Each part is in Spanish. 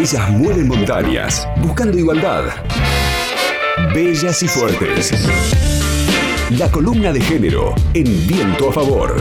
Ellas mueven montañas, buscando igualdad. Bellas y fuertes. La columna de género en viento a favor.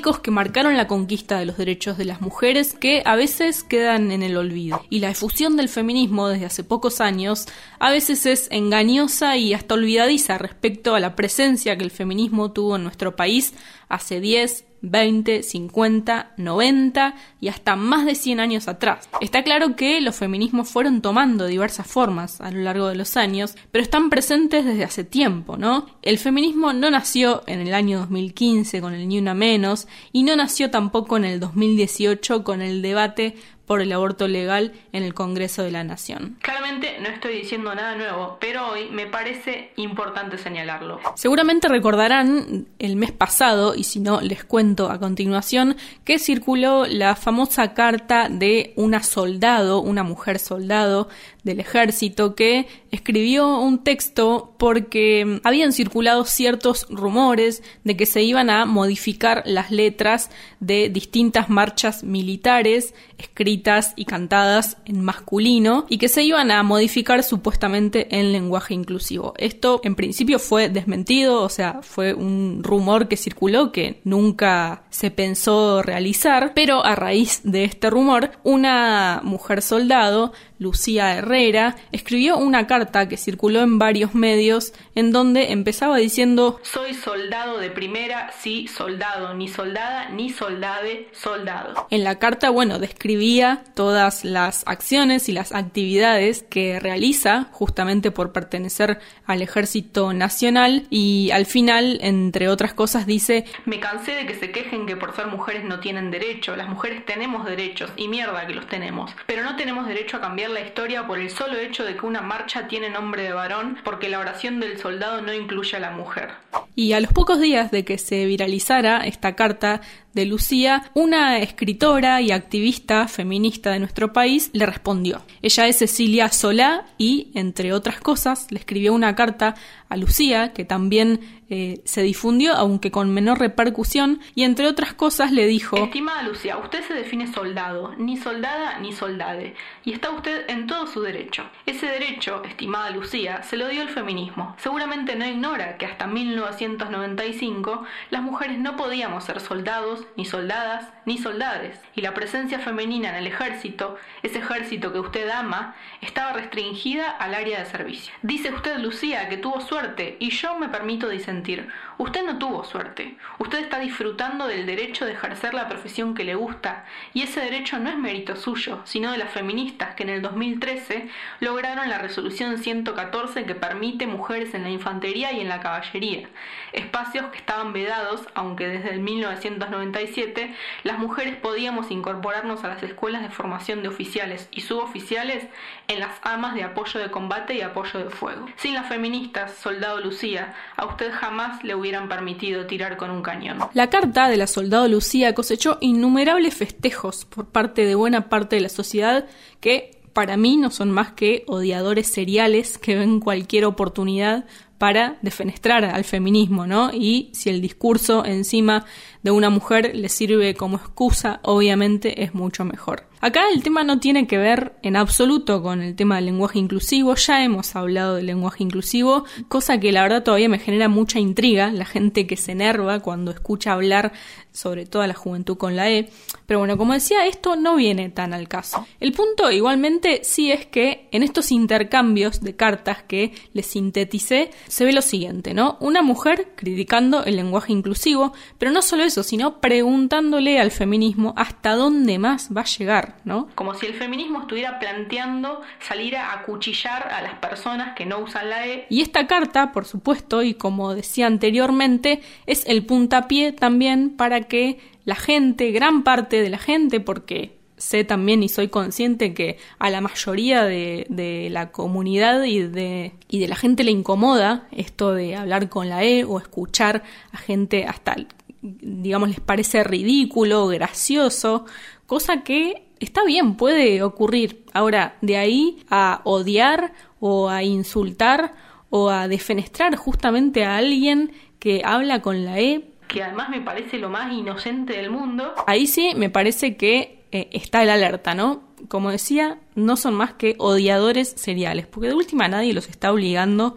Que marcaron la conquista de los derechos de las mujeres que a veces quedan en el olvido. Y la difusión del feminismo desde hace pocos años a veces es engañosa y hasta olvidadiza respecto a la presencia que el feminismo tuvo en nuestro país hace 10, 20, 50, 90 y hasta más de 100 años atrás. Está claro que los feminismos fueron tomando diversas formas a lo largo de los años, pero están presentes desde hace tiempo, ¿no? El feminismo no nació en el año 2015 con el Ni Una Menos y no nació tampoco en el 2018 con el debate por el aborto legal en el Congreso de la Nación. Claramente no estoy diciendo nada nuevo, pero hoy me parece importante señalarlo. Seguramente recordarán el mes pasado, y si no les cuento a continuación, que circuló la famosa carta de una soldado, una mujer soldado del ejército, que escribió un texto porque habían circulado ciertos rumores de que se iban a modificar las letras de distintas marchas militares escritas y cantadas en masculino y que se iban a modificar supuestamente en lenguaje inclusivo. Esto en principio fue desmentido, o sea, fue un rumor que circuló que nunca se pensó realizar, pero a raíz de este rumor, una mujer soldado Lucía Herrera, escribió una carta que circuló en varios medios en donde empezaba diciendo Soy soldado de primera, sí, soldado, ni soldada, ni soldade, soldado. En la carta, bueno, describía todas las acciones y las actividades que realiza justamente por pertenecer al ejército nacional. Y al final, entre otras cosas, dice Me cansé de que se quejen que por ser mujeres no tienen derecho, las mujeres tenemos derechos y mierda que los tenemos, pero no tenemos derecho a cambiar la historia por el solo hecho de que una marcha tiene nombre de varón porque la oración del soldado no incluye a la mujer. Y a los pocos días de que se viralizara esta carta de Lucía, una escritora y activista feminista de nuestro país le respondió. Ella es Cecilia Solá y, entre otras cosas, le escribió una carta a Lucía, que también eh, se difundió, aunque con menor repercusión, y entre otras cosas le dijo Estimada Lucía, usted se define soldado, ni soldada ni soldade, y está usted en todo su derecho. Ese derecho, estimada Lucía, se lo dio el feminismo. Seguramente no ignora que hasta 1995 las mujeres no podíamos ser soldados, ni soldadas, ni soldades, y la presencia femenina en el ejército, ese ejército que usted ama, estaba restringida al área de servicio. Dice usted, Lucía, que tuvo suerte, y yo me permito disentir sentir Usted no tuvo suerte. Usted está disfrutando del derecho de ejercer la profesión que le gusta, y ese derecho no es mérito suyo, sino de las feministas que en el 2013 lograron la resolución 114 que permite mujeres en la infantería y en la caballería, espacios que estaban vedados, aunque desde el 1997 las mujeres podíamos incorporarnos a las escuelas de formación de oficiales y suboficiales en las amas de apoyo de combate y apoyo de fuego. Sin las feministas, soldado Lucía, a usted jamás le hubieran permitido tirar con un cañón. La carta de la soldado Lucía cosechó innumerables festejos por parte de buena parte de la sociedad que para mí no son más que odiadores seriales que ven cualquier oportunidad para defenestrar al feminismo, ¿no? Y si el discurso encima de una mujer le sirve como excusa, obviamente es mucho mejor. Acá el tema no tiene que ver en absoluto con el tema del lenguaje inclusivo, ya hemos hablado del lenguaje inclusivo, cosa que la verdad todavía me genera mucha intriga, la gente que se enerva cuando escucha hablar sobre toda la juventud con la E, pero bueno, como decía, esto no viene tan al caso. El punto igualmente sí es que en estos intercambios de cartas que les sinteticé, se ve lo siguiente, ¿no? Una mujer criticando el lenguaje inclusivo, pero no solo eso, sino preguntándole al feminismo hasta dónde más va a llegar, ¿no? Como si el feminismo estuviera planteando salir a acuchillar a las personas que no usan la E. Y esta carta, por supuesto, y como decía anteriormente, es el puntapié también para que la gente, gran parte de la gente, porque sé también y soy consciente que a la mayoría de, de, la comunidad y de, y de la gente le incomoda esto de hablar con la E o escuchar a gente hasta, digamos, les parece ridículo, gracioso, cosa que está bien, puede ocurrir. Ahora, de ahí a odiar o a insultar o a defenestrar justamente a alguien que habla con la E, que además me parece lo más inocente del mundo, ahí sí me parece que eh, está el alerta, ¿no? Como decía, no son más que odiadores seriales, porque de última nadie los está obligando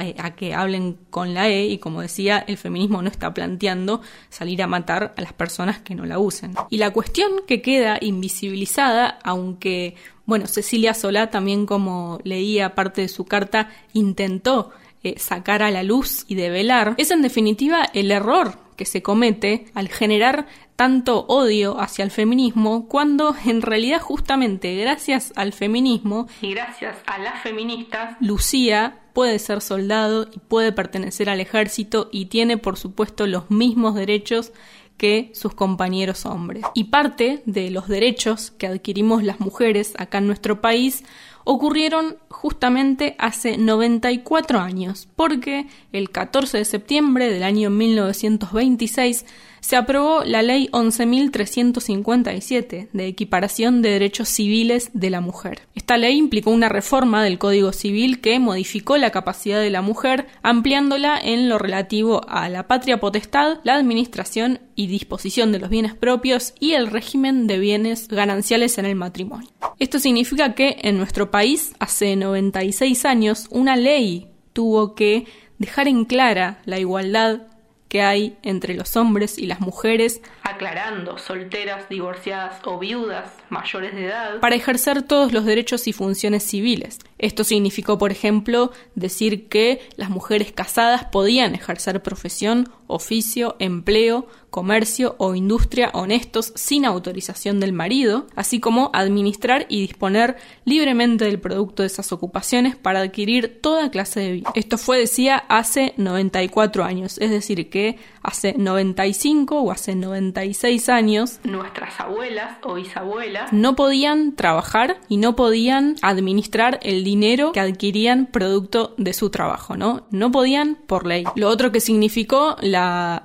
a, que hablen con la E y como decía, el feminismo no está planteando salir a matar a las personas que no la usen. Y la cuestión que queda invisibilizada, aunque, bueno, Cecilia Solá también como leía parte de su carta, intentó eh, sacar a la luz y develar, es en definitiva el error que se comete al generar tanto odio hacia el feminismo cuando en realidad justamente gracias al feminismo y gracias a las feministas Lucía puede ser soldado y puede pertenecer al ejército y tiene por supuesto los mismos derechos que sus compañeros hombres. Y parte de los derechos que adquirimos las mujeres acá en nuestro país ocurrieron justamente hace 94 años, porque el 14 de septiembre del año 1926 se aprobó la Ley 11.357 de equiparación de derechos civiles de la mujer. Esta ley implicó una reforma del Código Civil que modificó la capacidad de la mujer, ampliándola en lo relativo a la patria potestad, la administración y disposición de los bienes propios y el régimen de bienes gananciales en el matrimonio. Esto significa que en nuestro país, hace 96 años, una ley tuvo que dejar en clara la igualdad que hay entre los hombres y las mujeres, aclarando solteras, divorciadas o viudas mayores de edad, para ejercer todos los derechos y funciones civiles. Esto significó, por ejemplo, decir que las mujeres casadas podían ejercer profesión, oficio, empleo, comercio o industria honestos sin autorización del marido, así como administrar y disponer libremente del producto de esas ocupaciones para adquirir toda clase de vida. Esto fue, decía, hace 94 años, es decir, que hace 95 o hace 96 años nuestras abuelas o bisabuelas no podían trabajar y no podían administrar el dinero que adquirían producto de su trabajo, ¿no? No podían por ley. Lo otro que significó la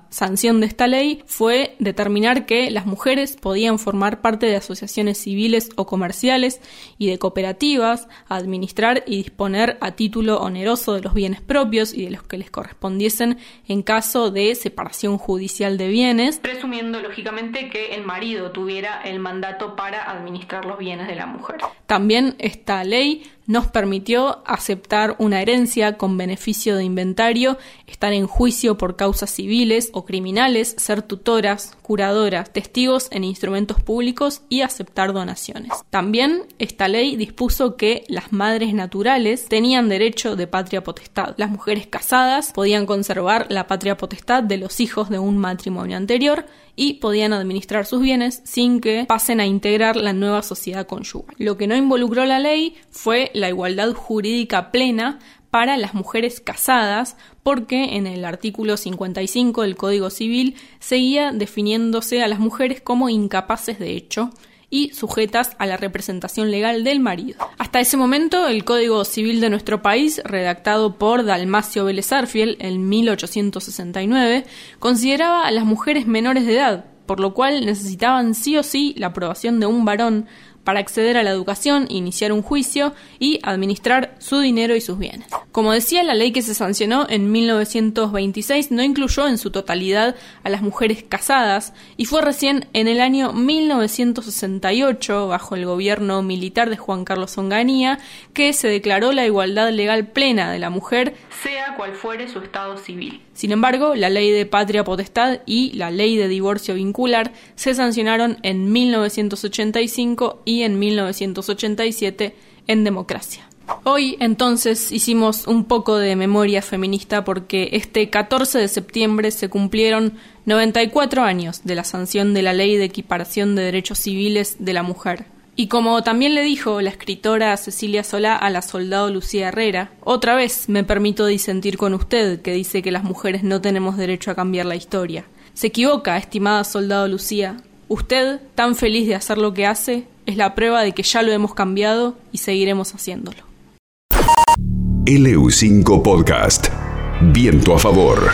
sanción de esta ley fue determinar que las mujeres podían formar parte de asociaciones civiles o comerciales y de cooperativas, administrar y disponer a título oneroso de los bienes propios y de los que les correspondiesen en caso de separación judicial de bienes, presumiendo lógicamente que el marido tuviera el mandato para administrar los bienes de la mujer. También esta ley nos permitió aceptar una herencia con beneficio de inventario, estar en juicio por causas civiles o criminales, ser tutoras, curadoras, testigos en instrumentos públicos y aceptar donaciones. También esta ley dispuso que las madres naturales tenían derecho de patria potestad. Las mujeres casadas podían conservar la patria potestad de los hijos de un matrimonio anterior y podían administrar sus bienes sin que pasen a integrar la nueva sociedad conyugal. Lo que no involucró la ley fue la igualdad jurídica plena para las mujeres casadas, porque en el artículo 55 del Código Civil seguía definiéndose a las mujeres como incapaces de hecho y sujetas a la representación legal del marido. Hasta ese momento, el Código Civil de nuestro país, redactado por Dalmacio Vélez en 1869, consideraba a las mujeres menores de edad, por lo cual necesitaban sí o sí la aprobación de un varón para acceder a la educación, iniciar un juicio y administrar su dinero y sus bienes. Como decía, la ley que se sancionó en 1926 no incluyó en su totalidad a las mujeres casadas y fue recién en el año 1968, bajo el gobierno militar de Juan Carlos Onganía, que se declaró la igualdad legal plena de la mujer, sea cual fuere su estado civil. Sin embargo, la ley de patria potestad y la ley de divorcio vincular se sancionaron en 1985 en 1987 en democracia. Hoy entonces hicimos un poco de memoria feminista porque este 14 de septiembre se cumplieron 94 años de la sanción de la Ley de Equiparación de Derechos Civiles de la Mujer. Y como también le dijo la escritora Cecilia Solá a la soldado Lucía Herrera, otra vez me permito disentir con usted que dice que las mujeres no tenemos derecho a cambiar la historia. Se equivoca, estimada soldado Lucía, Usted, tan feliz de hacer lo que hace, es la prueba de que ya lo hemos cambiado y seguiremos haciéndolo. LU5 Podcast. Viento a favor.